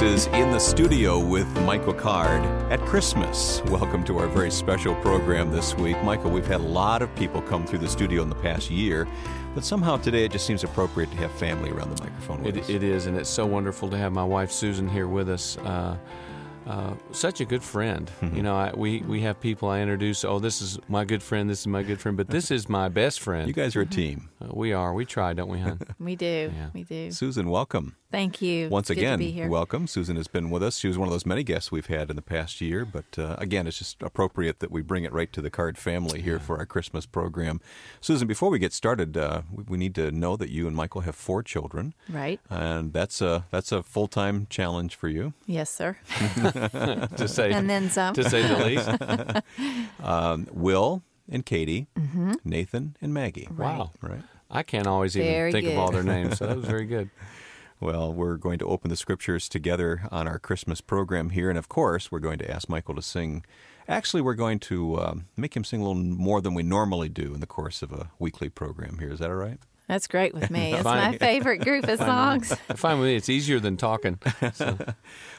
This is In the Studio with Michael Card at Christmas. Welcome to our very special program this week. Michael, we've had a lot of people come through the studio in the past year, but somehow today it just seems appropriate to have family around the microphone with It, us. it is, and it's so wonderful to have my wife Susan here with us. Uh, uh, such a good friend. Mm-hmm. You know, I, we we have people I introduce. Oh, this is my good friend. This is my good friend. But this is my best friend. You guys are a team. Uh, we are. We try, don't we, hon? We do. Yeah. We do. Susan, welcome. Thank you. Once It's good to again, be here. welcome. Susan has been with us. She was one of those many guests we've had in the past year, but uh, again, it's just appropriate that we bring it right to the Card family here for our Christmas program. Susan, before we get started, uh, we, we need to know that you and Michael have four children, Right. and that's a that's a full time challenge for you. Yes, sir. to say And then some. to say the least. Um, Will and Katie, Mm-hmm. Nathan and Maggie. Wow. Right. I can't always even Very think of all their names. So that was very good. Well, we're going to open the scriptures together on our Christmas program here, and of course, we're going to ask Michael to sing. Actually, we're going to um, make him sing a little more than we normally do in the course of a weekly program here. Is that all right? That's great with me. It's my favorite group of songs. Fine with me. It's easier than talking.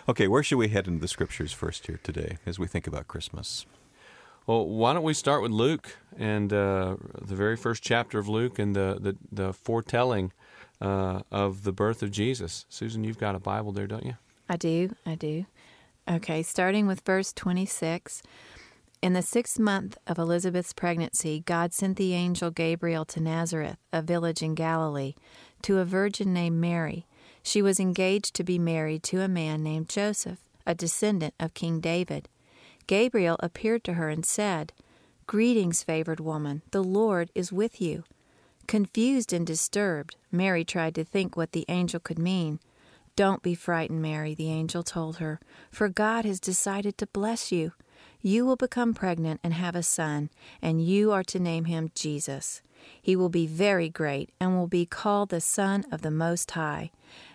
Okay, where should we head into the scriptures first here today as we think about Christmas? Well, why don't we start with Luke and uh, the very first chapter of Luke and the the, the foretelling uh, of the birth of Jesus. Susan, you've got a Bible there, don't you? I do. I do. Okay, starting with verse 26. In the sixth month of Elizabeth's pregnancy, God sent the angel Gabriel to Nazareth, a village in Galilee, to a virgin named Mary. She was engaged to be married to a man named Joseph, a descendant of King David. Gabriel appeared to her and said, Greetings, favored woman, the Lord is with you. Confused and disturbed, Mary tried to think what the angel could mean. Don't be frightened, Mary, the angel told her, for God has decided to bless you. You will become pregnant and have a son, and you are to name him Jesus. He will be very great and will be called the Son of the Most High.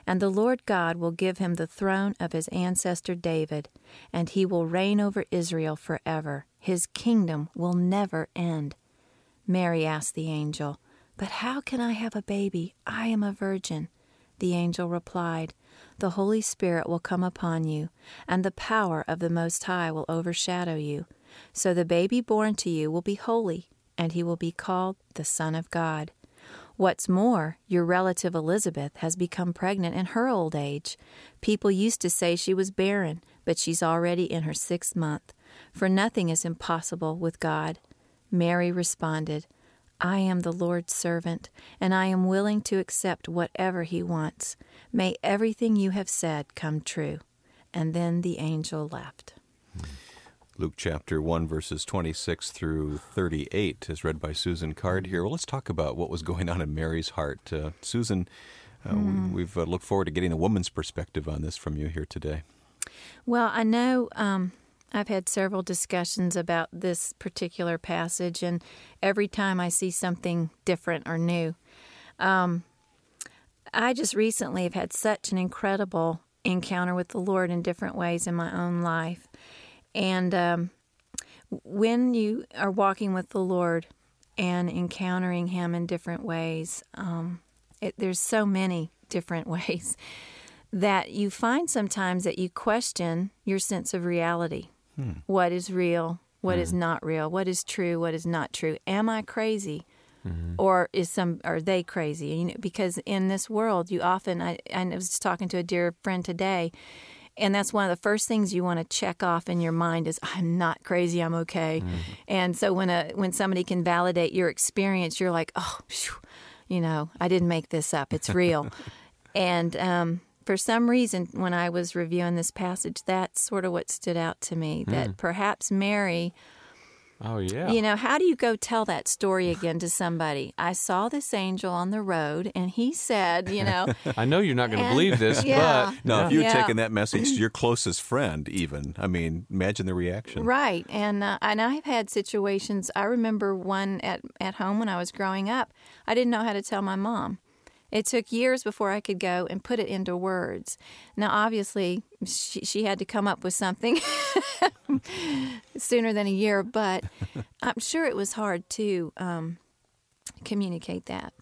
And the Lord God will give him the throne of his ancestor David, and he will reign over Israel forever. His kingdom will never end. Mary asked the angel, But how can I have a baby? I am a virgin. The angel replied, The Holy Spirit will come upon you, and the power of the Most High will overshadow you. So the baby born to you will be holy, and he will be called the Son of God. What's more, your relative Elizabeth has become pregnant in her old age. People used to say she was barren, but she's already in her sixth month, for nothing is impossible with God. Mary responded, I am the Lord's servant, and I am willing to accept whatever He wants. May everything you have said come true. And then the angel left. Luke chapter 1, verses 26 through 38 is read by Susan Card here. Well, let's talk about what was going on in Mary's heart. Uh, Susan, uh, we, we've uh, looked forward to getting a woman's perspective on this from you here today. Well, I know um, I've had several discussions about this particular passage, and every time I see something different or new, um, I just recently have had such an incredible encounter with the Lord in different ways in my own life. And um, when you are walking with the Lord and encountering Him in different ways, um, it, there's so many different ways that you find sometimes that you question your sense of reality. Hmm. What is real? What is hmm. not real? What is true? What is not true? Am I crazy? Mm-hmm. Or is some are they crazy? You know, because in this world, you often I, I was just talking to a dear friend today, and that's one of the first things you want to check off in your mind is I'm not crazy, I'm okay. Mm-hmm. And so when a when somebody can validate your experience, you're like, oh, phew, you know, I didn't make this up. It's real. and um, for some reason, when I was reviewing this passage, that's sort of what stood out to me. That perhaps Mary, Oh yeah. you know, how do you go tell that story again to somebody? I saw this angel on the road, and he said, you know, I know you're not going to believe this, yeah. but Now, if you had Yeah. taken that message to your closest friend, even, I mean, imagine the reaction. Right, and uh, and I've had situations. I remember one at at home when I was growing up. I didn't know how to tell my mom. It took years before I could go and put it into words. Now, obviously, she, she had to come up with something sooner than a year, but I'm sure it was hard to um, communicate that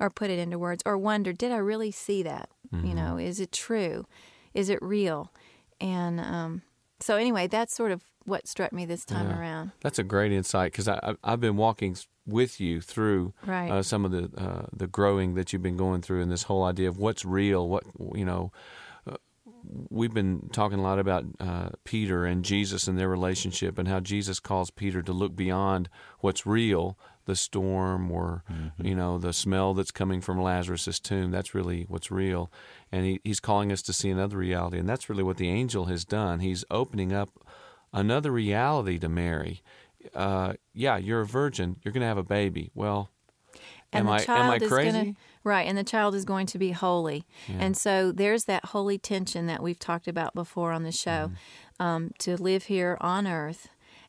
or put it into words or wonder, did I really see that? You know, is it true? is it real? And um, so anyway, that's sort of what struck me this time Yeah. around. That's a great insight because I, I've been walking with you through Right. uh, some of the uh, the growing that you've been going through, and this whole idea of what's real. What you know, uh, we've been talking a lot about uh, Peter and Jesus and their relationship, and how Jesus calls Peter to look beyond what's real, the storm or you know the smell that's coming from Lazarus's tomb. That's really what's real, and he, he's calling us to see another reality, and that's really what the angel has done. He's opening up another reality to Mary. Uh, yeah, you're a virgin. You're going to have a baby. Well, and am the I child am I is crazy? Gonna, right, and the child is going to be holy. And so there's that holy tension that we've talked about before on the show Mm-hmm. um, to live here on earth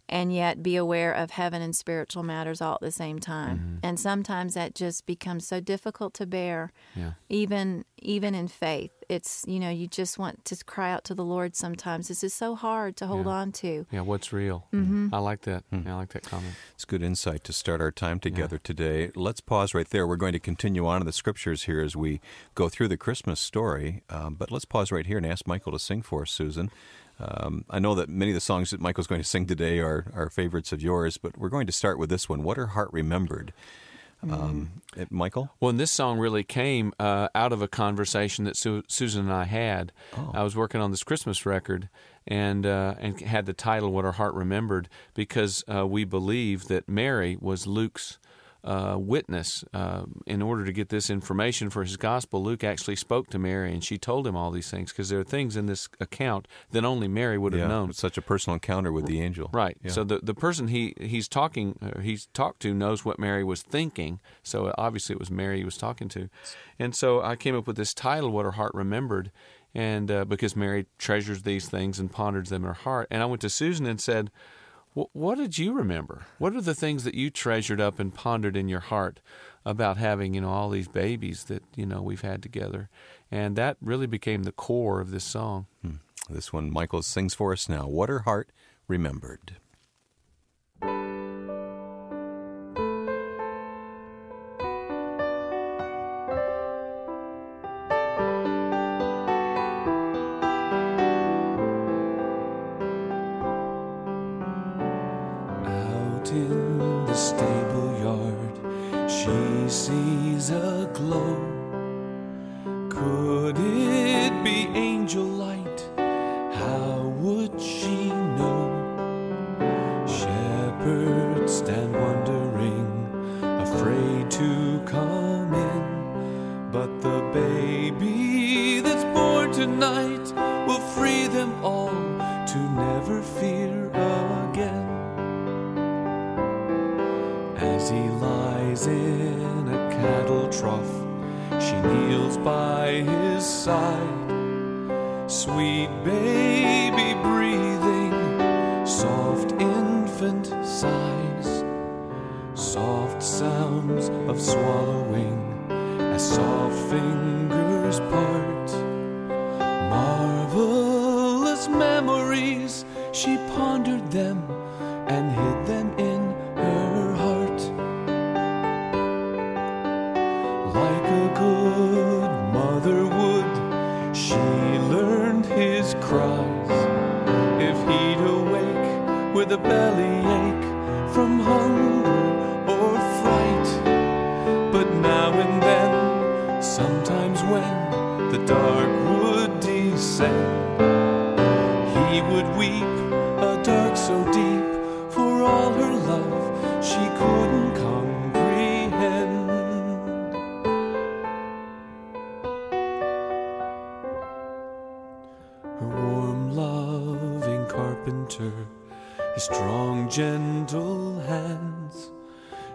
and yet be aware of heaven and spiritual matters all at the same time. Mm-hmm. And sometimes that just becomes so difficult to bear, Yeah. even even in faith. It's you know you just want to cry out to the Lord. Sometimes this is so hard to hold Yeah. on to. Yeah, what's real? Mm-hmm. I like that. Yeah, I like that comment. It's good insight to start our time together today. Let's pause right there. We're going to continue on in the scriptures here as we go through the Christmas story. Um, but let's pause right here and ask Michael to sing for us, Susan. Um, I know that many of the songs that Michael's going to sing today are, are favorites of yours, but we're going to start with this one What Her Heart Remembered. Um, eh, Michael? Well, and this song really came uh, out of a conversation that Su- Susan and I had. I was working on this Christmas record and uh, and had the title "What Our Heart Remembered" because uh, we believe that Mary was Luke's uh, witness. Uh, in order to get this information for his gospel, Luke actually spoke to Mary and she told him all these things because there are things in this account that only Mary would have Yeah, known. such a personal encounter with the angel. Right. Yeah. So the the person he he's talking uh, he's talked to knows what Mary was thinking. So obviously it was Mary he was talking to, and so I came up with this title, "What Her Heart Remembered," and uh, because Mary treasures these things and ponders them in her heart. And I went to Susan and said, "Wh- "What did you remember? What are the things that you treasured up and pondered in your heart about having you know all these babies that you know we've had together?" And that really became the core of this song. Hmm. This one Michael sings for us now What Her Heart Remembered. As he lies in a cattle trough, she kneels by his side. Sweet baby breathing, soft infant sighs, soft sounds of swallowing as soft fingers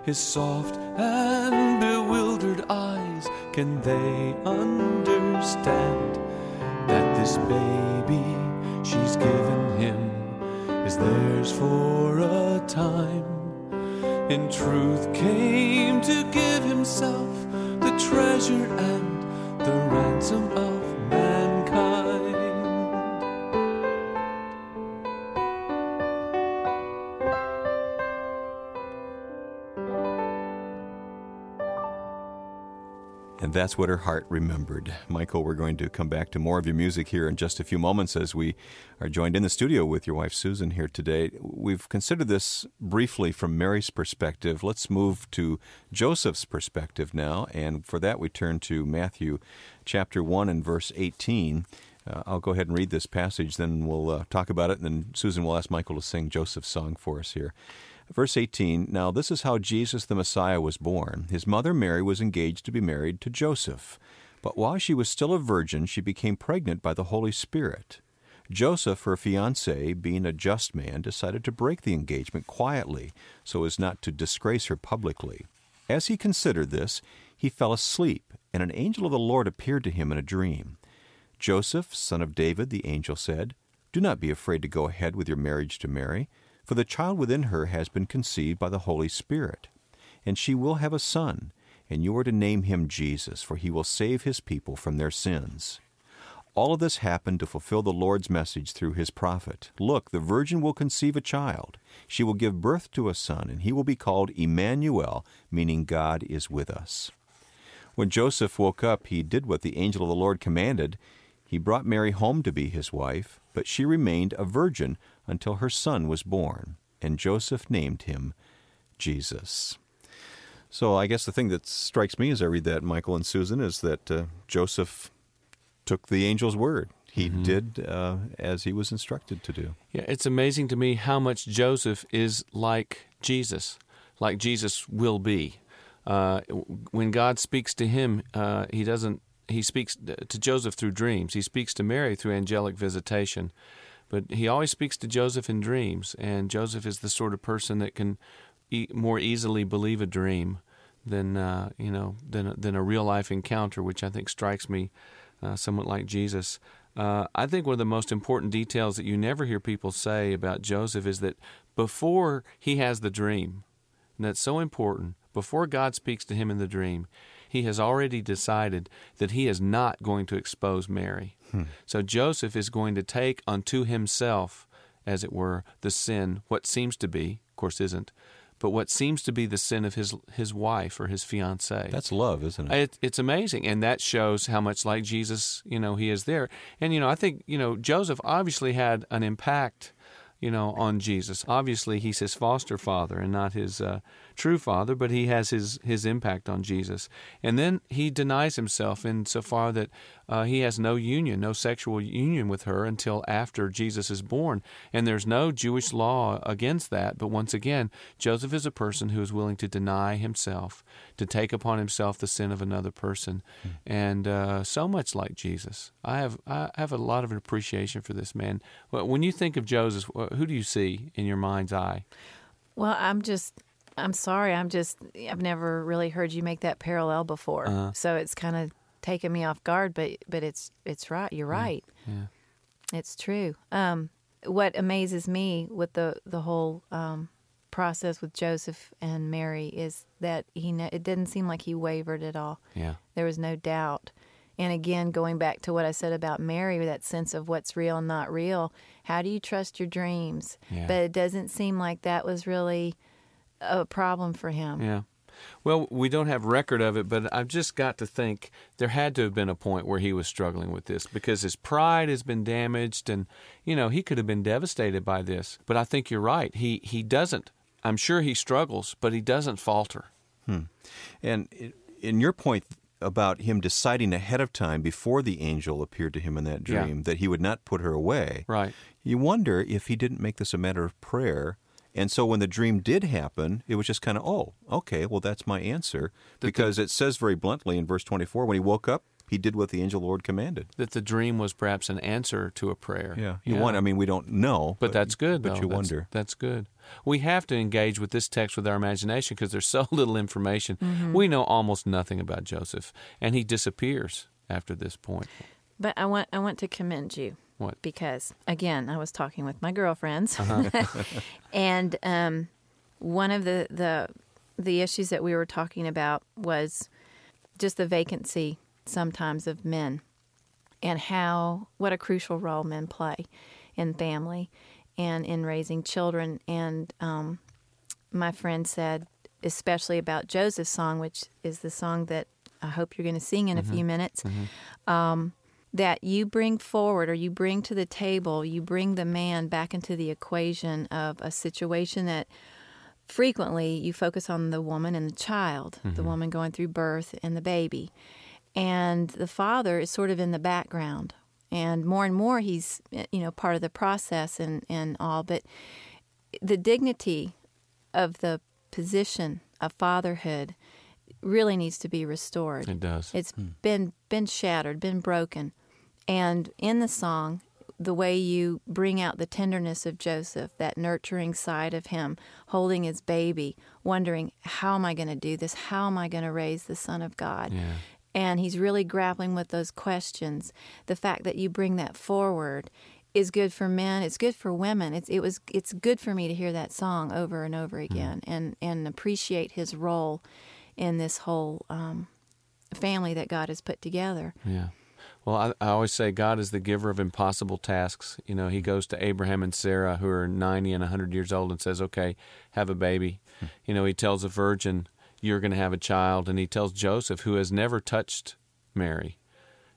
his soft and bewildered eyes, can they understand that this baby she's given him is theirs for a time? In truth, came to give himself the treasure and the ransom of And that's what her heart remembered. Michael, we're going to come back to more of your music here in just a few moments as we are joined in the studio with your wife Susan here today. We've considered this briefly from Mary's perspective. Let's move to Joseph's perspective now. And for that, we turn to Matthew chapter 1 and verse 18. Uh, I'll go ahead and read this passage, then we'll uh, talk about it, and then Susan will ask Michael to sing Joseph's song for us here. Verse 18 Now this is how Jesus the Messiah was born. His mother Mary was engaged to be married to Joseph. But while she was still a virgin, she became pregnant by the Holy Spirit. Joseph, her fiance, being a just man, decided to break the engagement quietly so as not to disgrace her publicly. As he considered this, he fell asleep, and an angel of the Lord appeared to him in a dream. Joseph, son of David, the angel said, Do not be afraid to go ahead with your marriage to Mary for the child within her has been conceived by the Holy Spirit. And she will have a son, and you are to name him Jesus, for he will save his people from their sins. All of this happened to fulfill the Lord's message through his prophet. Look, the virgin will conceive a child. She will give birth to a son, and he will be called Emmanuel, meaning God is with us. When Joseph woke up, he did what the angel of the Lord commanded. He brought Mary home to be his wife, but she remained a virgin until her son was born, and Joseph named him Jesus. So I guess the thing that strikes me as I read that, Michael and Susan, is that uh, Joseph took the angel's word. He mm-hmm. did uh, as he was instructed to do. Yeah, it's amazing to me how much Joseph is like Jesus, like Jesus will be. Uh, when God speaks to him, uh, he doesn't. He speaks to Joseph through dreams. He speaks to Mary through angelic visitation. But he always speaks to Joseph in dreams, and Joseph is the sort of person that can e- more easily believe a dream than uh, you know than than a real life encounter, which I think strikes me uh, somewhat like Jesus. Uh, I think one of the most important details that you never hear people say about Joseph is that before he has the dream, and that's so important, before God speaks to him in the dream, he has already decided that he is not going to expose Mary. Hmm. So Joseph is going to take unto himself, as it were, the sin, what seems to be, of course isn't, but what seems to be the sin of his his wife or his fiancee. That's love, isn't it? it? It's amazing, and that shows how much like Jesus, you know, he is there. And you know, I think you know Joseph obviously had an impact, you know, on Jesus. Obviously, he's his foster father and not his uh, true father, but he has his, his impact on Jesus. And then he denies himself insofar that uh, he has no union, no sexual union with her until after Jesus is born. And there's no Jewish law against that. But once again, Joseph is a person who is willing to deny himself, to take upon himself the sin of another person. Mm. And uh, so much like Jesus. I have, I have a lot of appreciation for this man. When you think of Joseph, who do you see in your mind's eye? Well, I'm just I'm sorry. I'm just I've never really heard you make that parallel before. Uh-huh. So it's kind of taken me off guard, but but it's it's right. You're right. Yeah. It's true. Um, what amazes me with the the whole um, process with Joseph and Mary is that he it didn't seem like he wavered at all. Yeah. There was no doubt. And again, going back to what I said about Mary, that sense of what's real and not real, how do you trust your dreams? Yeah. But it doesn't seem like that was really a problem for him. Yeah. Well, we don't have record of it, but I've just got to think there had to have been a point where he was struggling with this because his pride has been damaged, and you know he could have been devastated by this. But I think you're right. He he doesn't. I'm sure he struggles, but he doesn't falter. Hmm. And in your point about him deciding ahead of time before the angel appeared to him in that dream yeah. that he would not put her away, right? You wonder if he didn't make this a matter of prayer and so when the dream did happen, it was just kind of, oh, okay, well, that's my answer. because the, it says very bluntly in verse 24 when he woke up, he did what the angel Lord commanded. That the dream was perhaps an answer to a prayer. Yeah. You yeah. want, I mean, we don't know. But, but that's good, But though. you that's, wonder. That's good. We have to engage with this text with our imagination because there's so little information. Mm-hmm. We know almost nothing about Joseph, and he disappears after this point. But I want I want to commend you what? Because again, I was talking with my girlfriends, uh-huh. and um, one of the, the the issues that we were talking about was just the vacancy sometimes of men, and how what a crucial role men play in family and in raising children. And um, my friend said, especially about Joseph's song, which is the song that I hope you're going to sing in Mm-hmm. a few minutes. Um, that you bring forward or you bring to the table, you bring the man back into the equation of a situation that frequently you focus on the woman and the child, the mm-hmm. woman going through birth and the baby. And the father is sort of in the background. And more and more he's eh, you know part of the process and, and all, but the dignity of the position of fatherhood really needs to be restored. It does. It's hmm. been been shattered, been broken. And in the song, the way you bring out the tenderness of Joseph, that nurturing side of him, holding his baby, wondering, how am I going to do this? How am I going to raise the Son of God? Yeah. And he's really grappling with those questions. The fact that you bring that forward is good for men. It's good for women. It's it was it's good for me to hear that song over and over again and and appreciate his role in this whole um, family that God has put together. Yeah. Well, I, I always say God is the giver of impossible tasks. You know, He goes to Abraham and Sarah, who are 90 and 100 years old, and says, okay, have a baby. Hmm. You know, He tells a virgin, you're going to have a child. And He tells Joseph, who has never touched Mary,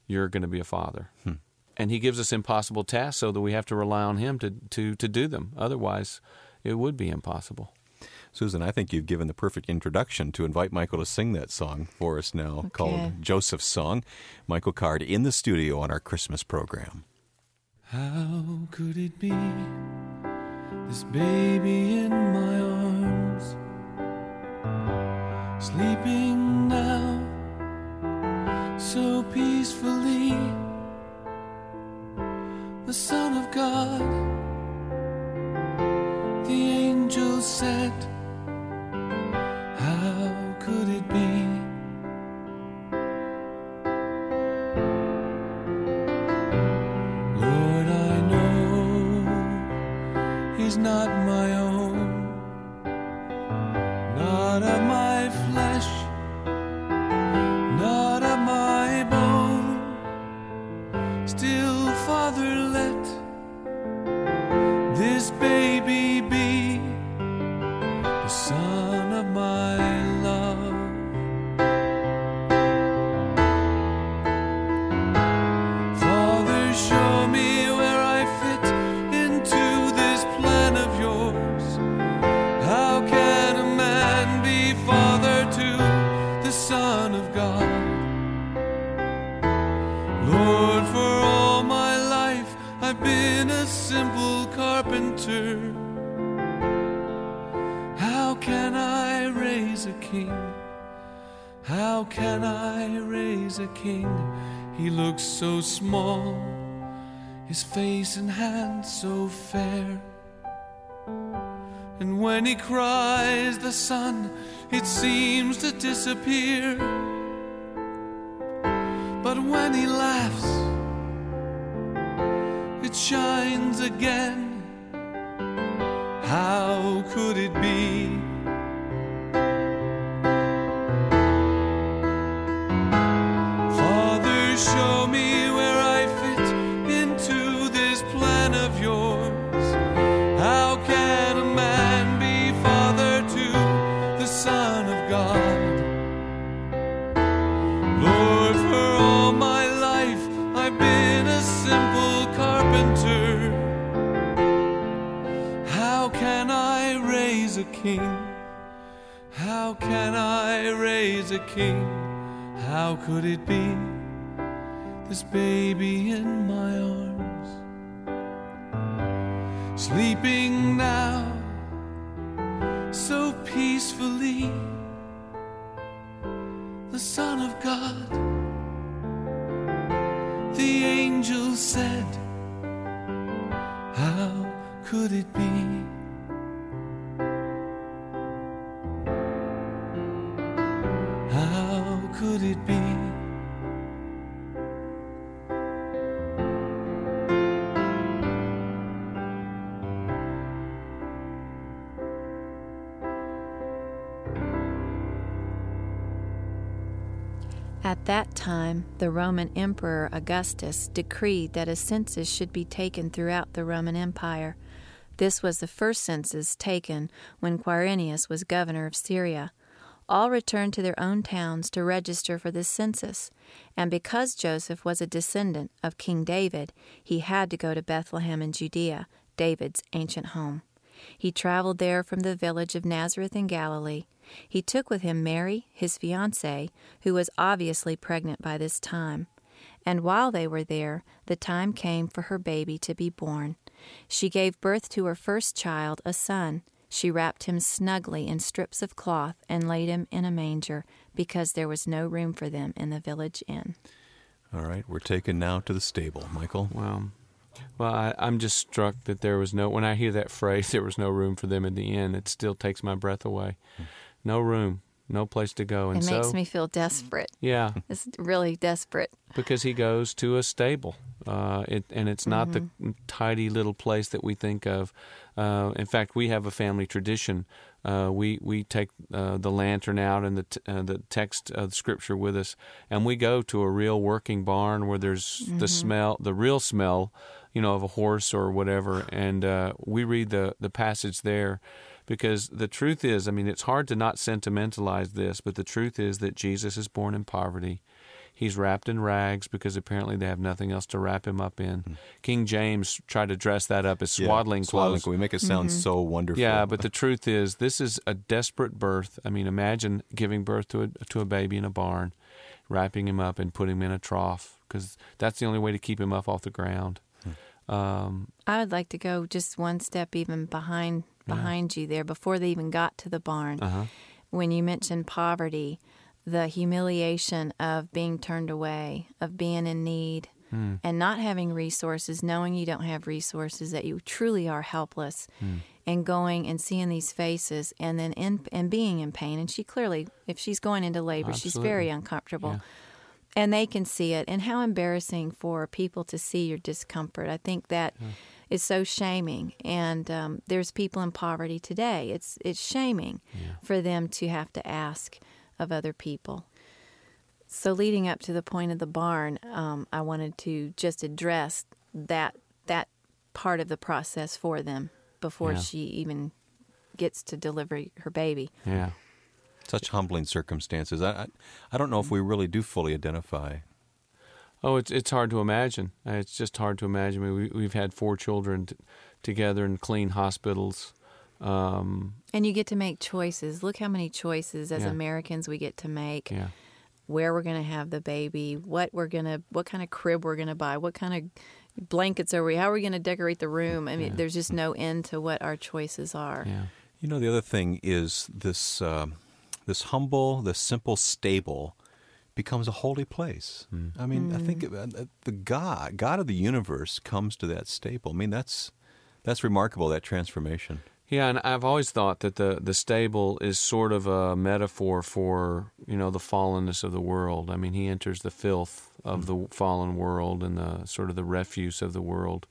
you're going to be a father. Hmm. And He gives us impossible tasks so that we have to rely on Him to, to, to do them. Otherwise, it would be impossible. Susan, I think you've given the perfect introduction to invite Michael to sing that song for us now, called Joseph's Song. Michael Card in the studio on our Christmas program. How could it be this baby in my arms, sleeping now so peacefully? The Son of God, the angel said, his face and hands so fair. And when he cries, the sun, it seems to disappear. But when he laughs, it shines again. How could it be? King? How can I raise a king? How could it be this baby in my arms? Sleeping now so peacefully the Son of God. The angel said, How could it be? Time, the Roman Emperor Augustus decreed that a census should be taken throughout the Roman Empire. This was the first census taken when Quirinius was governor of Syria. all returned to their own towns to register for the census. And because Joseph was a descendant of King David, he had to go to Bethlehem in Judea, David's ancient home. He traveled there from the village of Nazareth in Galilee. He took with him Mary, his fiancée, who was obviously pregnant by this time. And while they were there, the time came for her baby to be born. She gave birth to her first child, a son. She wrapped him snugly in strips of cloth and laid him in a manger because there was no room for them in the village inn. All right, we're taken now to the stable, Michael. Well, well, I, I'm just struck that there was no. When I hear that phrase, there was no room for them in the inn. It still takes my breath away. No room, no place to go, and It so makes me feel desperate. yeah, It's really desperate. because he goes to a stable, uh, it, and it's not the tidy little place that we think of. Uh, in fact, we have a family tradition. Uh, we we take uh, the lantern out and the t- uh, the text of the scripture with us, and we go to a real working barn where there's the smell, the real smell, you know, of a horse or whatever, and uh, we read the the passage there. Because the truth is, I mean, it's hard to not sentimentalize this, but the truth is that Jesus is born in poverty. He's wrapped in rags because apparently they have nothing else to wrap him up in. King James tried to dress that up as Yeah, swaddling swaddling. clothes. We make it sound so wonderful. Yeah, but the truth is, this is a desperate birth. I mean, imagine giving birth to a to a baby in a barn, wrapping him up and putting him in a trough because that's the only way to keep him up off the ground. Um, I would like to go just one step even behind behind you there before they even got to the barn. uh-huh. When you mentioned poverty, the humiliation of being turned away, of being in need, Hmm. and not having resources, knowing you don't have resources, that you truly are helpless, Hmm. and going and seeing these faces, and then in and being in pain. And she clearly, if she's going into labor, she's very uncomfortable. Yeah. And they can see it, and how embarrassing for people to see your discomfort. I think that is so shaming, and um, there's people in poverty today. It's it's shaming for them to have to ask of other people. So, leading up to the point of the barn, um, I wanted to just address that that part of the process for them before Yeah. she even gets to deliver her baby. yeah. Such humbling circumstances. I, I, I don't know if we really do fully identify. Oh, it's it's hard to imagine. Uh, It's just hard to imagine. We, we've had four children t- together in clean hospitals. Um, And you get to make choices. Look how many choices as Yeah. Americans we get to make. yeah, Where we're going to have the baby, what we're going to, what kind of crib we're going to buy, what kind of blankets are we, how are we going to decorate the room? I mean, Yeah. there's just no end to what our choices are. yeah, You know, the other thing is this um this humble, this simple stable becomes a holy place. I mean, I think uh, uh, the God, God of the universe, comes to that stable. I mean, that's that's remarkable. That transformation. yeah. And I've always thought that the the stable is sort of a metaphor for you know the fallenness of the world. I mean, he enters the filth of the fallen world and the sort of the refuse of the world,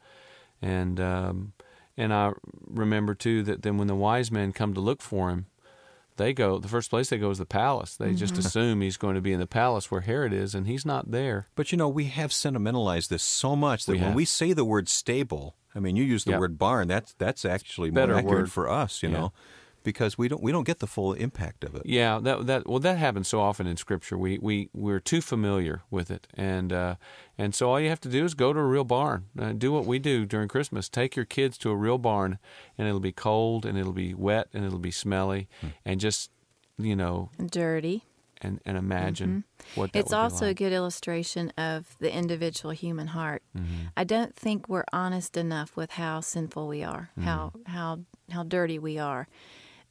and um, and I remember too that then when the wise men come to look for him, they go the first place they go is the palace. They just mm-hmm. assume he's going to be in the palace where Herod is, and he's not there. But you know, we have sentimentalized this so much that We when have. we say the word stable, I mean, you use the Yep. word barn. That's that's actually Better more accurate word. for us. You Yeah. know, because we don't we don't get the full impact of it. Yeah, that that well that happens so often in Scripture. We we we're too familiar with it, and uh, and so all you have to do is go to a real barn. Uh, do what we do during Christmas. Take your kids to a real barn, and it'll be cold, and it'll be wet, and it'll be smelly, and just you know, Dirty. and and imagine what that It's would be also a good illustration of the individual human heart. Mm-hmm. I don't think we're honest enough with how sinful we are, how Mm-hmm. how how dirty we are.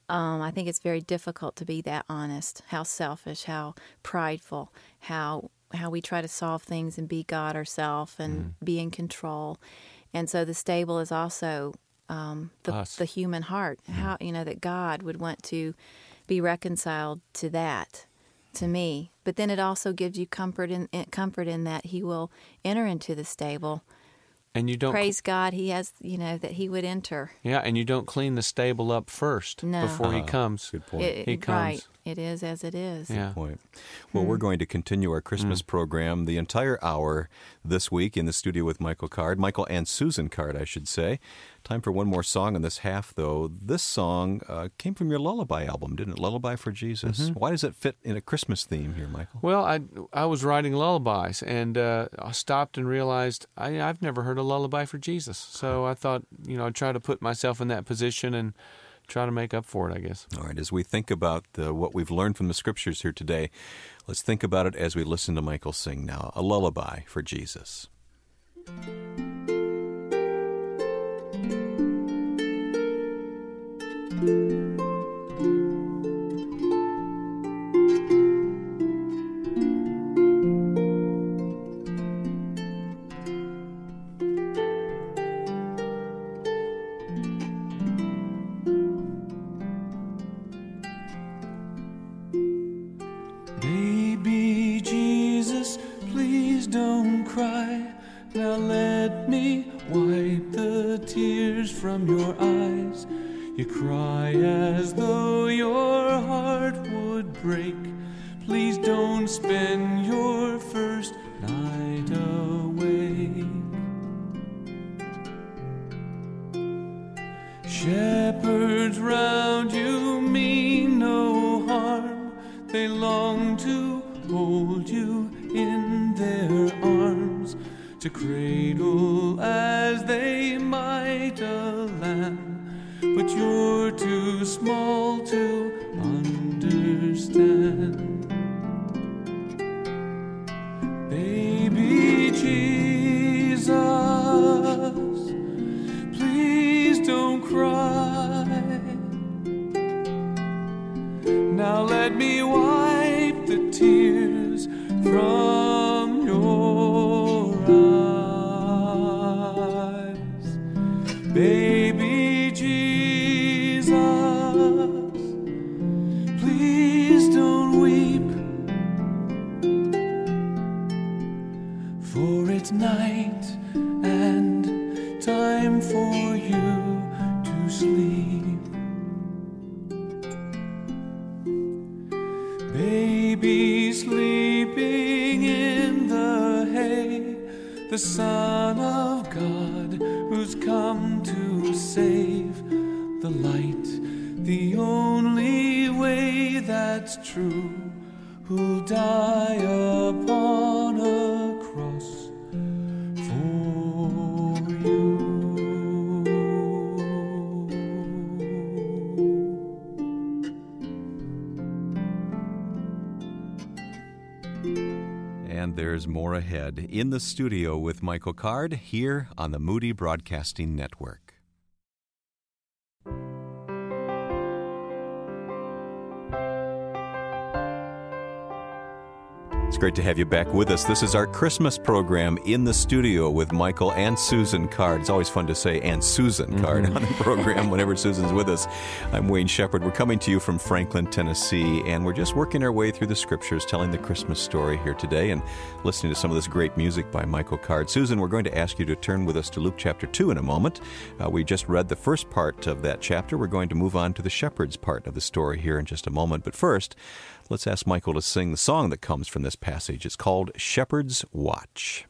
Um, I think it's very difficult to be that honest. How selfish, how prideful, how how we try to solve things and be God ourselves and Mm-hmm. be in control. And so the stable is also um, the the human heart. How you know that God would want to be reconciled to that to me. But then it also gives you comfort in, in comfort in that He will enter into the stable. And you don't Praise God, He has you know that He would enter. yeah, and you don't clean the stable up first No. before he Ah, comes. Good point. It, He comes. Right, it is as it is. Yeah, point. Well, we're going to continue our Christmas program the entire hour this week in the studio with Michael Card, Michael and Susan Card, I should say, Time for one more song in this half, though. This song uh, came from your Lullaby album, didn't it? Lullaby for Jesus. Mm-hmm. Why does it fit in a Christmas theme here, Michael? Well, I I was writing lullabies, and uh, I stopped and realized I, I've never heard a lullaby for Jesus. So I thought, you know, I'd try to put myself in that position and try to make up for it. I guess. All right, as we think about the, what we've learned from the scriptures here today, let's think about it as we listen to Michael sing now a lullaby for Jesus. Your eyes. You cry as though your heart would break. Too small to understand. In the studio with Michael Card here on the Moody Broadcasting Network. Great to have you back with us. This is our Christmas program in the studio with Michael and Susan Card. It's always fun to say and Susan Card on the program whenever Susan's with us. I'm Wayne Shepherd. We're coming to you from Franklin, Tennessee, and we're just working our way through the scriptures, telling the Christmas story here today and listening to some of this great music by Michael Card. Susan, we're going to ask you to turn with us to Luke chapter 2 in a moment. Uh, we just read the first part of that chapter. We're going to move on to the shepherd's part of the story here in just a moment. But first, let's ask Michael to sing the song that comes from this passage. It's called Shepherd's Watch.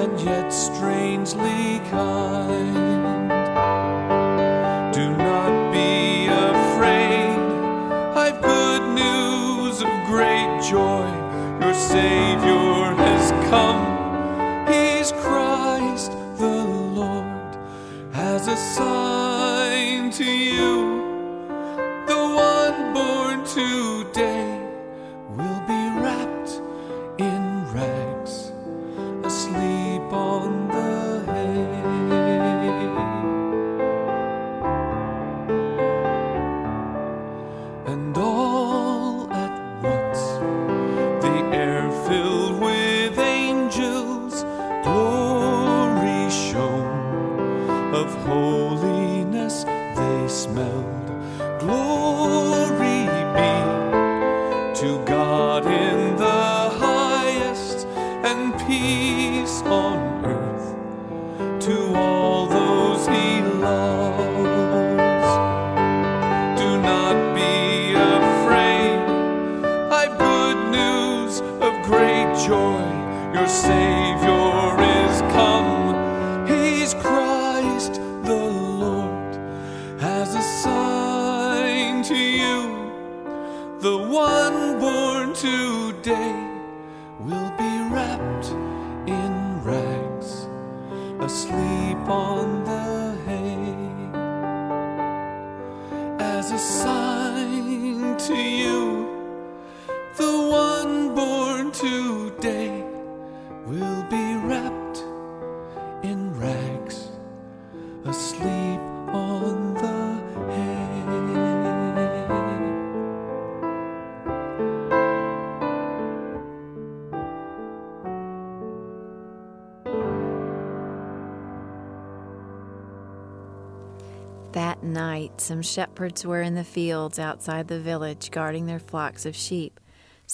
And yet strangely kind. Today will be wrapped in rags, asleep on the. That night, some shepherds were in the fields outside the village, guarding their flocks of sheep.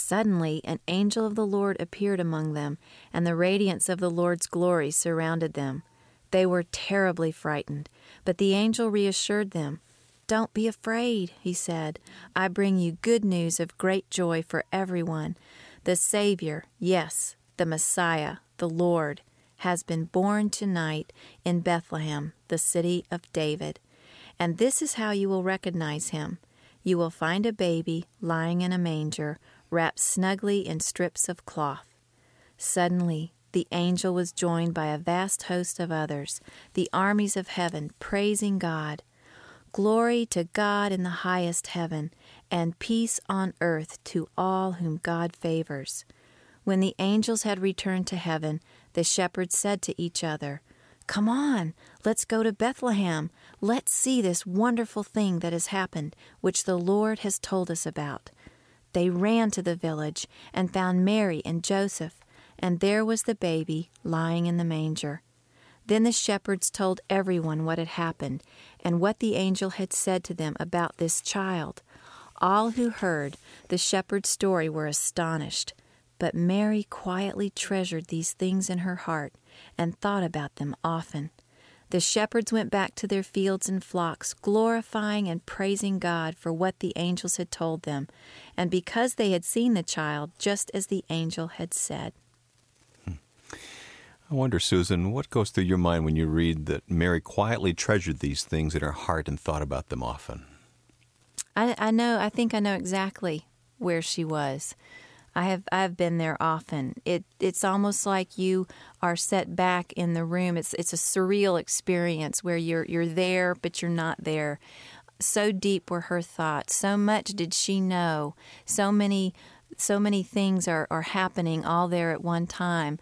Suddenly, an angel of the Lord appeared among them, and the radiance of the Lord's glory surrounded them. They were terribly frightened, but the angel reassured them. Don't be afraid, he said. I bring you good news of great joy for everyone. The Savior, yes, the Messiah, the Lord, has been born tonight in Bethlehem, the city of David. And this is how you will recognize him. You will find a baby lying in a manger, wrapped snugly in strips of cloth. Suddenly, the angel was joined by a vast host of others, the armies of heaven, praising God. Glory to God in the highest heaven, and peace on earth to all whom God favors. When the angels had returned to heaven, the shepherds said to each other, Come on, let's go to Bethlehem. Let's see this wonderful thing that has happened, which the Lord has told us about. They ran to the village and found Mary and Joseph, and there was the baby lying in the manger. Then the shepherds told everyone what had happened and what the angel had said to them about this child. All who heard the shepherd's story were astonished, but Mary quietly treasured these things in her heart and thought about them often. The shepherds went back to their fields and flocks, glorifying and praising God for what the angels had told them, and because they had seen the child just as the angel had said. Hmm. I wonder, Susan, what goes through your mind when you read that Mary quietly treasured these things in her heart and thought about them often? I, I know, I think I know exactly where she was. I have I've been there often. It it's almost like you are set back in the room. It's it's a surreal experience where you're you're there but you're not there. So deep were her thoughts. So much did she know. So many so many things are, are happening all there at one time.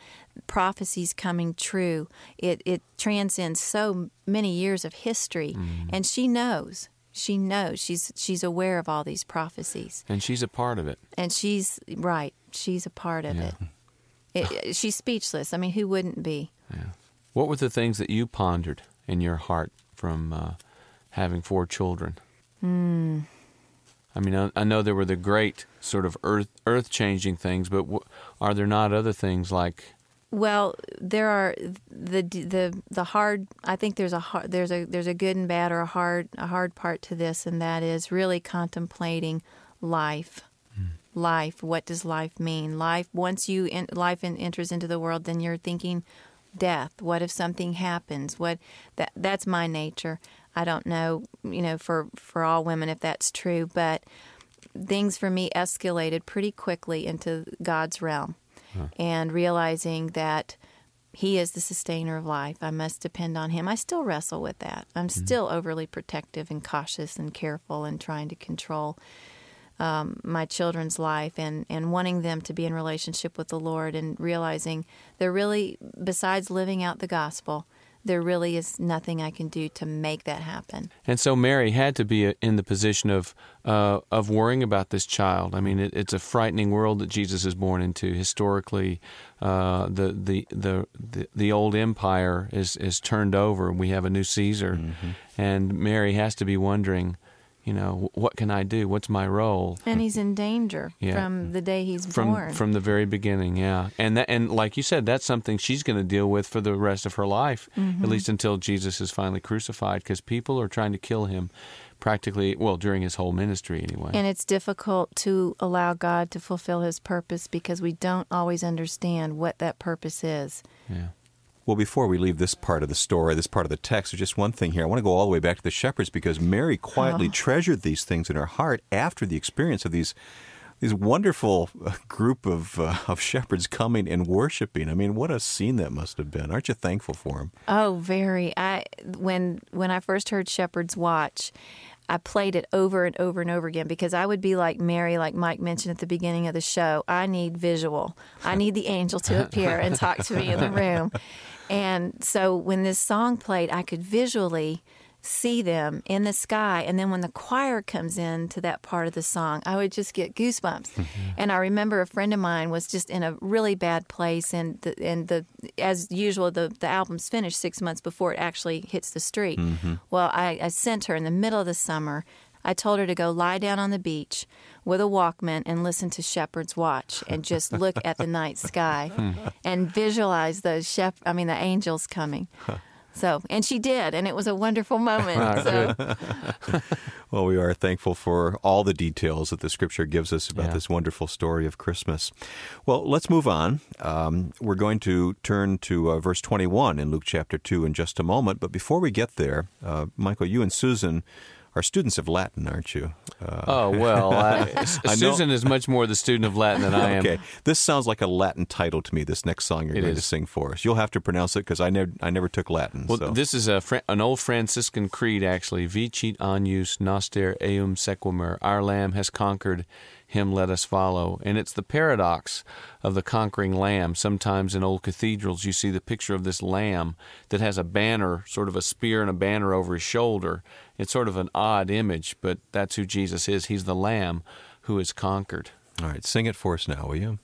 Prophecies coming true. It it transcends so many years of history. Mm-hmm. And she knows. She knows. She's she's aware of all these prophecies. And she's a part of it. And she's right. She's a part of Yeah. it. it. She's speechless. I mean, who wouldn't be? Yeah. What were the things that you pondered in your heart from uh, having four children? Hmm. I mean, I, I know there were the great sort of earth earth changing things, but w- are there not other things like Well, there are the the the hard. I think there's a hard, there's a there's a good and bad or a hard a hard part to this, and that is really contemplating life. Hmm. Life. What does life mean? Life. Once you in, life in, enters into the world, then you're thinking death. What if something happens? What that that's my nature. I don't know. You know, for for all women, if that's true, but things for me escalated pretty quickly into God's realm and realizing that He is the sustainer of life. I must depend on Him. I still wrestle with that. I'm still overly protective and cautious and careful and trying to control um, my children's life and, and wanting them to be in relationship with the Lord and realizing they're really, besides living out the gospel, there really is nothing I can do to make that happen. And so Mary had to be uh, in the position of uh, of worrying about this child. I mean, it, it's a frightening world that Jesus is born into. Historically, uh, the, the, the the the old empire is is turned over. and We have a new Caesar, Mm-hmm. and Mary has to be wondering, you know, what can I do? What's my role? And he's in danger Yeah. from the day he's from born. from the very beginning, yeah, and that and like you said, that's something she's going to deal with for the rest of her life, Mm-hmm. at least until Jesus is finally crucified, because people are trying to kill him, practically, well, during his whole ministry anyway. And it's difficult to allow God to fulfill his purpose because we don't always understand what that purpose is. yeah, Well, before we leave this part of the story, this part of the text, there's just one thing here. I want to go all the way back to the shepherds because Mary quietly Oh. treasured these things in her heart after the experience of these these wonderful uh, group of uh, of shepherds coming and worshiping. I mean, what a scene that must have been. Aren't you thankful for them? Oh, very. I when when I first heard Shepherd's Watch, I played it over and over and over again because I would be like Mary, like Mike mentioned at the beginning of the show. I need visual. I need the angel to appear and talk to me in the room. And so when this song played, I could visually see them in the sky. And then when the choir comes in to that part of the song i would just get goosebumps. Mm-hmm. And i remember a friend of mine was just in a really bad place and the, and the as usual the, the album's finished six months before it actually hits the street. Mm-hmm. Well I, I sent her in the middle of the summer I told her to go lie down on the beach with a Walkman and listen to Shepherd's Watch and just look at the night sky and visualize those shep- I mean the angels coming. So, and she did, and it was a wonderful moment. So, Well, we are thankful for all the details that the Scripture gives us about Yeah. this wonderful story of Christmas. Well, let's move on. Um, we're going to turn to uh, verse 21 in Luke chapter 2 in just a moment. But before we get there, uh, Michael, you and Susan are students of Latin, aren't you? Uh, Oh well, I, Susan is much more the student of Latin than I am. okay, this sounds like a Latin title to me. This next song you're It going to sing for us. You'll have to pronounce it because I never, I never took Latin. Well, so. this is a Fra- an old Franciscan creed, actually. Vicit agnus noster eum sequamur. Our Lamb has conquered; him let us follow. And it's the paradox of the conquering Lamb. Sometimes in old cathedrals, you see the picture of this Lamb that has a banner, sort of a spear and a banner over his shoulder. It's sort of an odd image, but that's who Jesus is. He's the Lamb who is conquered. All right, sing it for us now, will you?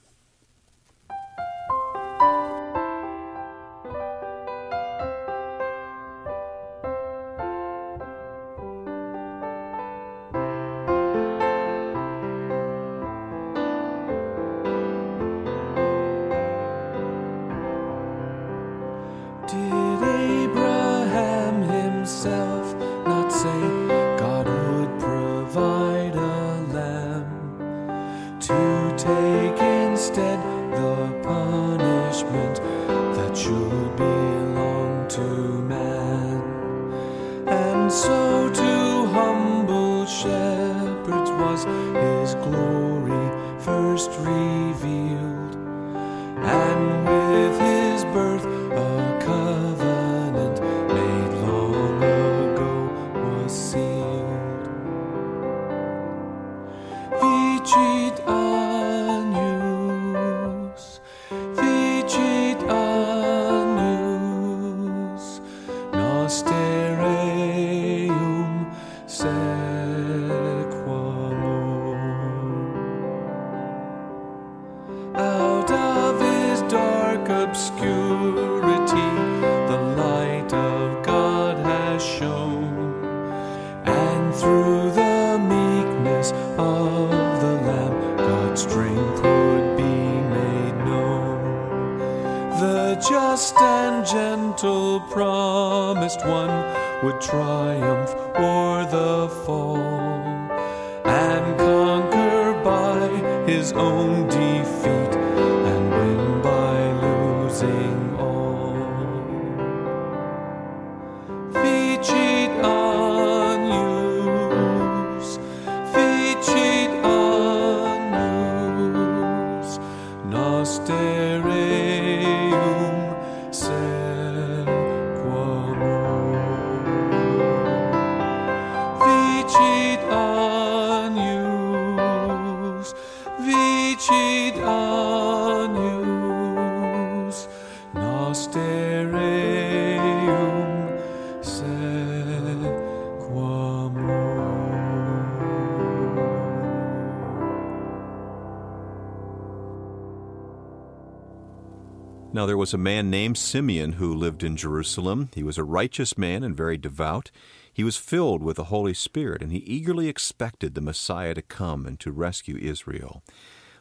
Now there was a man named Simeon who lived in Jerusalem. He was a righteous man and very devout. He was filled with the Holy Spirit, and he eagerly expected the Messiah to come and to rescue Israel.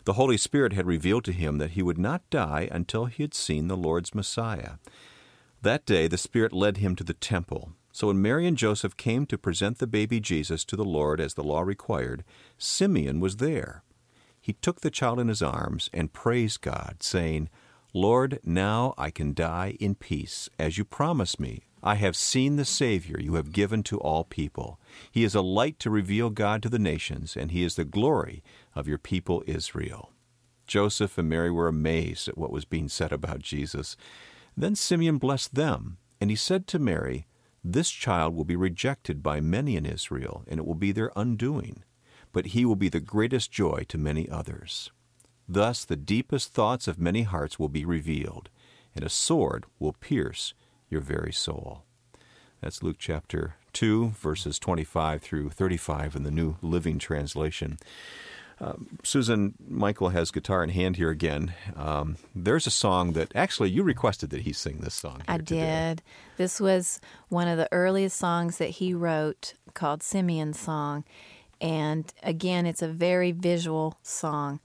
The Holy Spirit had revealed to him that he would not die until he had seen the Lord's Messiah. That day the Spirit led him to the temple. So when Mary and Joseph came to present the baby Jesus to the Lord as the law required, Simeon was there. He took the child in his arms and praised God, saying, Lord, now I can die in peace, as you promised me. I have seen the Savior you have given to all people. He is a light to reveal God to the nations, and he is the glory of your people Israel. Joseph and Mary were amazed at what was being said about Jesus. Then Simeon blessed them, and he said to Mary, This child will be rejected by many in Israel, and it will be their undoing, but he will be the greatest joy to many others. Thus the deepest thoughts of many hearts will be revealed, and a sword will pierce your very soul. That's Luke chapter 2, verses 25 through 35 in the New Living Translation. Um, Susan, Michael has guitar in hand here again. Um, there's a song that actually you requested that he sing this song. I today. did. This was one of the earliest songs that he wrote called Simeon's Song. And again, it's a very visual song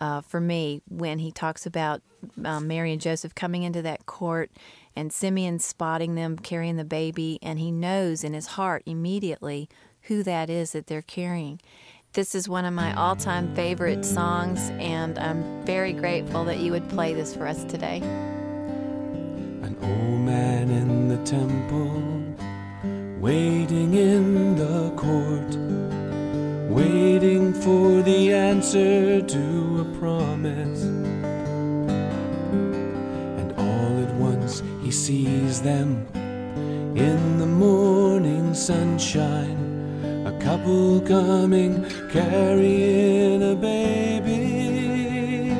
uh, for me when he talks about uh, Mary and Joseph coming into that court and Simeon spotting them carrying the baby. And he knows in his heart immediately who that is that they're carrying. This is one of my all time favorite songs, and I'm very grateful that you would play this for us today. An old man in the temple, waiting in the court, waiting for the answer to a promise. And all at once he sees them in the morning sunshine. A couple coming, carrying a baby.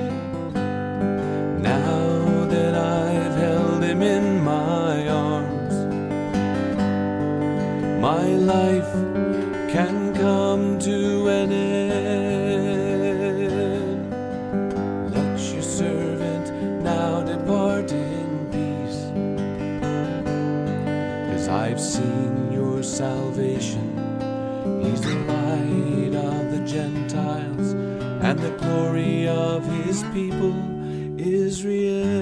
Now that I've held him in my arms, my life I've seen your salvation. He's the light of the Gentiles and the glory of his people, Israel.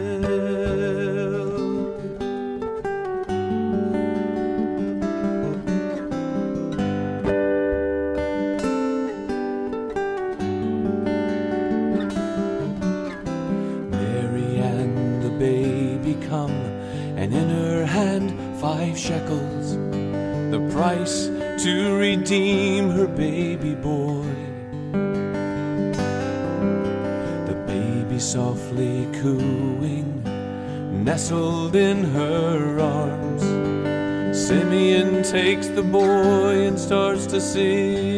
Takes the boy and starts to sing.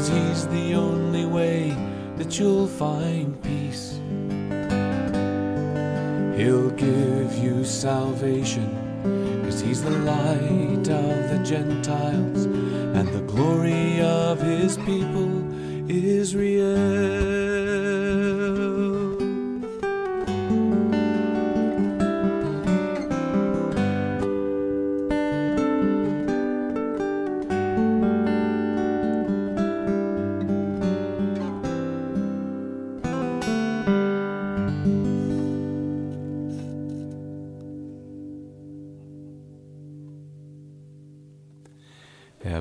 Cause he's the only way that you'll find peace. He'll give you salvation. Cause he's the light of the Gentiles and the glory of his people, Israel.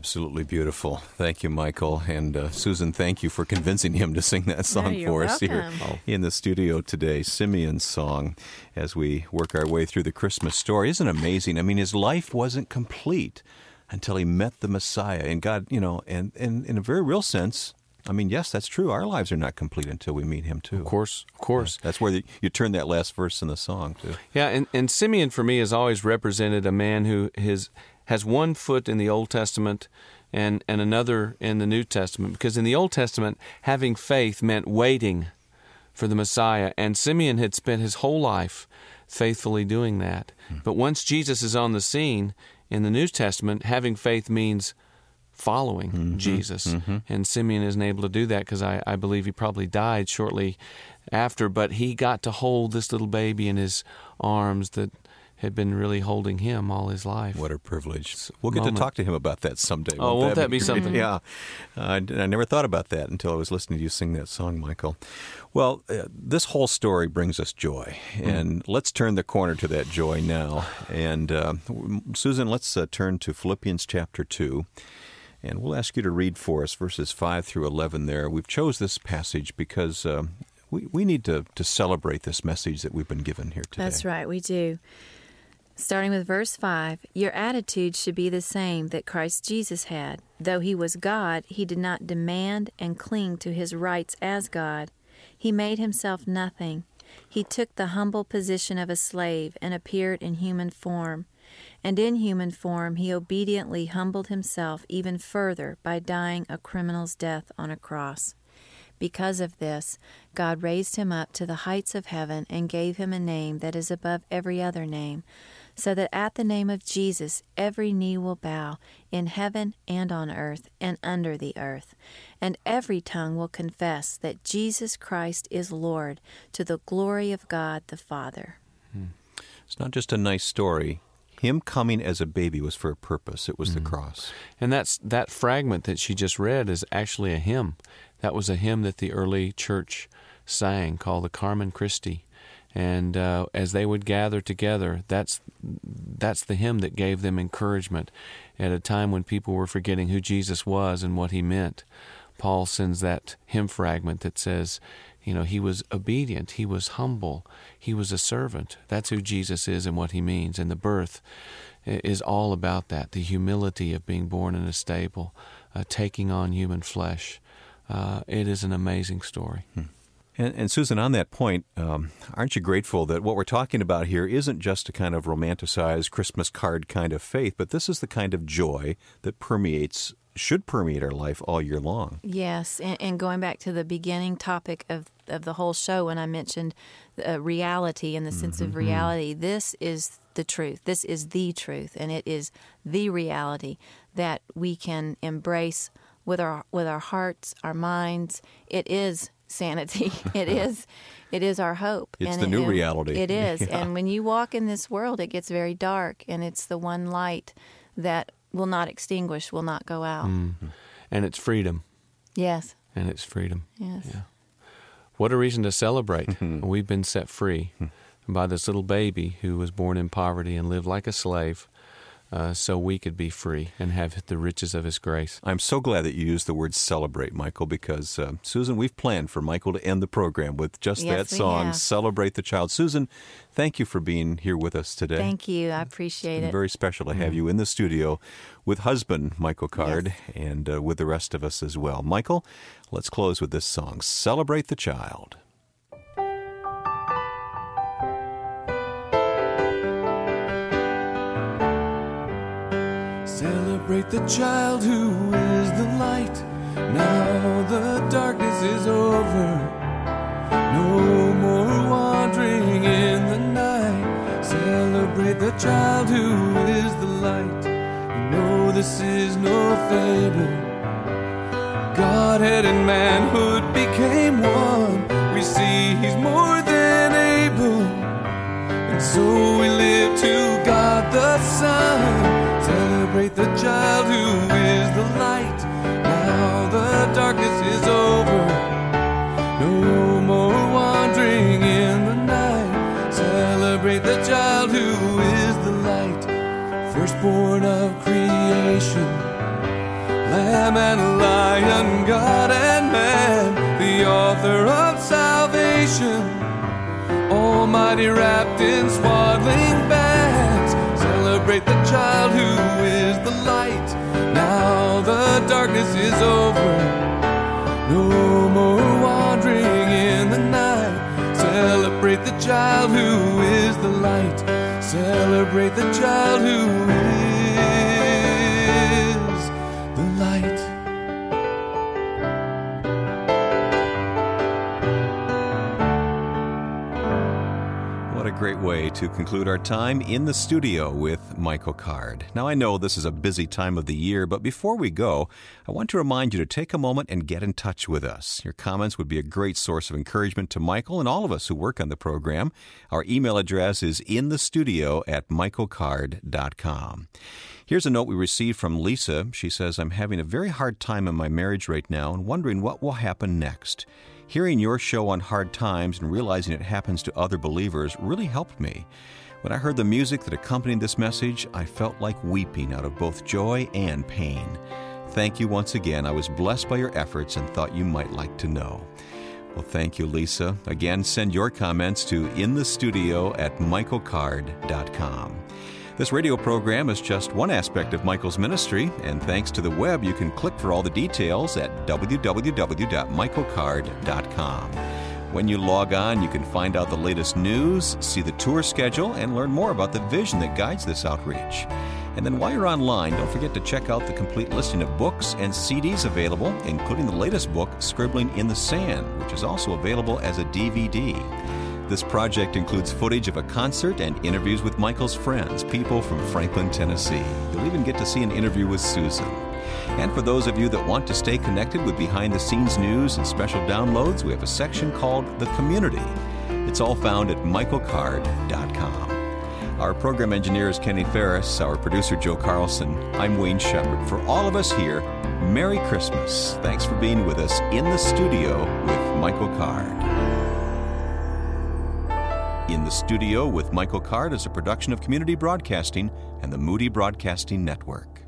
Absolutely beautiful. Thank you, Michael. And uh, Susan, thank you for convincing him to sing that song you're for us here in the studio today. Simeon's song as we work our way through the Christmas story. Isn't it amazing? I mean, his life wasn't complete until he met the Messiah. And God, you know, and, and in a very real sense, I mean, yes, that's true. Our lives are not complete until we meet him, too. Of course, of course. That's where the, you turn that last verse in the song, too. Yeah, and, and Simeon for me has always represented a man who his has one foot in the Old Testament and, and another in the New Testament. Because in the Old Testament, having faith meant waiting for the Messiah. And Simeon had spent his whole life faithfully doing that. Hmm. But once Jesus is on the scene in the New Testament, having faith means following mm-hmm. Jesus. Mm-hmm. And Simeon isn't able to do that because I, I believe he probably died shortly after, but he got to hold this little baby in his arms that had been really holding him all his life. What a privilege. We'll get moment. to talk to him about that someday. Oh, won't that be great? something? Yeah. Uh, I never thought about that until I was listening to you sing that song, Michael. Well, uh, this whole story brings us joy. And let's turn the corner to that joy now. And uh, Susan, let's uh, turn to Philippians chapter 2. And we'll ask you to read for us verses 5 through 11 there. We've chose this passage because uh, we, we need to, to celebrate this message that we've been given here today. That's right, we do. Starting with verse 5 Your attitude should be the same that Christ Jesus had. Though he was God, he did not demand and cling to his rights as God. He made himself nothing. He took the humble position of a slave and appeared in human form. And in human form, he obediently humbled himself even further by dying a criminal's death on a cross. Because of this, God raised him up to the heights of heaven and gave him a name that is above every other name, so that at the name of Jesus every knee will bow in heaven and on earth and under the earth, and every tongue will confess that Jesus Christ is Lord to the glory of God the Father. Hmm. It's not just a nice story. Him coming as a baby was for a purpose. It was the hmm. cross. And that's that fragment that she just read is actually a hymn. That was a hymn that the early church sang called the Carmen Christi. And uh, as they would gather together, that's that's the hymn that gave them encouragement at a time when people were forgetting who Jesus was and what he meant. Paul sends that hymn fragment that says, you know, he was obedient, he was humble, he was a servant. That's who Jesus is and what he means. And the birth is all about that the humility of being born in a stable, uh, taking on human flesh. Uh, it is an amazing story. And, and Susan, on that point, um, aren't you grateful that what we're talking about here isn't just a kind of romanticized Christmas card kind of faith, but this is the kind of joy that permeates, should permeate our life all year long? Yes, and, and going back to the beginning topic of, of the whole show, when I mentioned uh, reality and the sense of reality, this is the truth. This is the truth, and it is the reality that we can embrace with our with our hearts, our minds. It is sanity. it is it is our hope. It's And the it- new and reality. It is, Yeah. and when you walk in this world, it gets very dark, and it's the one light that will not extinguish, will not go out. Mm-hmm. And it's freedom. Yes, And it's freedom. yes. Yeah. What a reason to celebrate. We've been set free by this little baby who was born in poverty and lived like a slave uh, so we could be free and have the riches of his grace. I'm so glad that you used the word celebrate, Michael, because, uh, Susan, we've planned for Michael to end the program with just Yes, that song, have. Celebrate the Child. Susan, thank you for being here with us today. Thank you. I appreciate It's it. very special to have you in the studio with husband Michael Card and uh, with the rest of us as well. Michael, let's close with this song, Celebrate the Child. Celebrate the child who is the light. Now the darkness is over. No more wandering in the night. Celebrate the child who is the light. You know this is no fable. Godhead and manhood became one. We see He's more than able. And so we live to God the Son. Celebrate the child who is the light. Now the darkness is over. No more wandering in the night. Celebrate the child who is the light. Firstborn of creation. Lamb and lion, God and man. The author of salvation. Almighty wrapped in swaddling darkness is over. No more wandering in the night. Celebrate the child who is the light. Celebrate the child who is great way to conclude our time in the studio with Michael Card. Now, I know this is a busy time of the year, but before we go, I want to remind you to take a moment and get in touch with us. Your comments would be a great source of encouragement to Michael and all of us who work on the program. Our email address is in the studio at michaelcard.com. Here's a note we received from Lisa. She says, I'm having a very hard time in my marriage right now and wondering what will happen next. Hearing your show on hard times and realizing it happens to other believers really helped me. When I heard the music that accompanied this message, I felt like weeping out of both joy and pain. Thank you once again. I was blessed by your efforts and thought you might like to know. Well, thank you, Lisa. Again, send your comments to inthestudio at michaelcard.com. This radio program is just one aspect of Michael's ministry, and thanks to the web, you can click for all the details at www.michaelcard.com. When you log on, you can find out the latest news, see the tour schedule, and learn more about the vision that guides this outreach. And then while you're online, don't forget to check out the complete listing of books and CDs available, including the latest book, Scribbling in the Sand, which is also available as a DVD. This project includes footage of a concert and interviews with Michael's friends, people from Franklin, Tennessee. You'll even get to see an interview with Susan. And for those of you that want to stay connected with behind the scenes news and special downloads, we have a section called The Community. It's all found at michaelcard.com. Our program engineer is Kenny Ferris, our producer Joe Carlson. I'm Wayne Shepherd. For all of us here, Merry Christmas. Thanks for being with us in the studio with Michael Card. In the Studio with Michael Card is a production of Community Broadcasting and the Moody Broadcasting Network.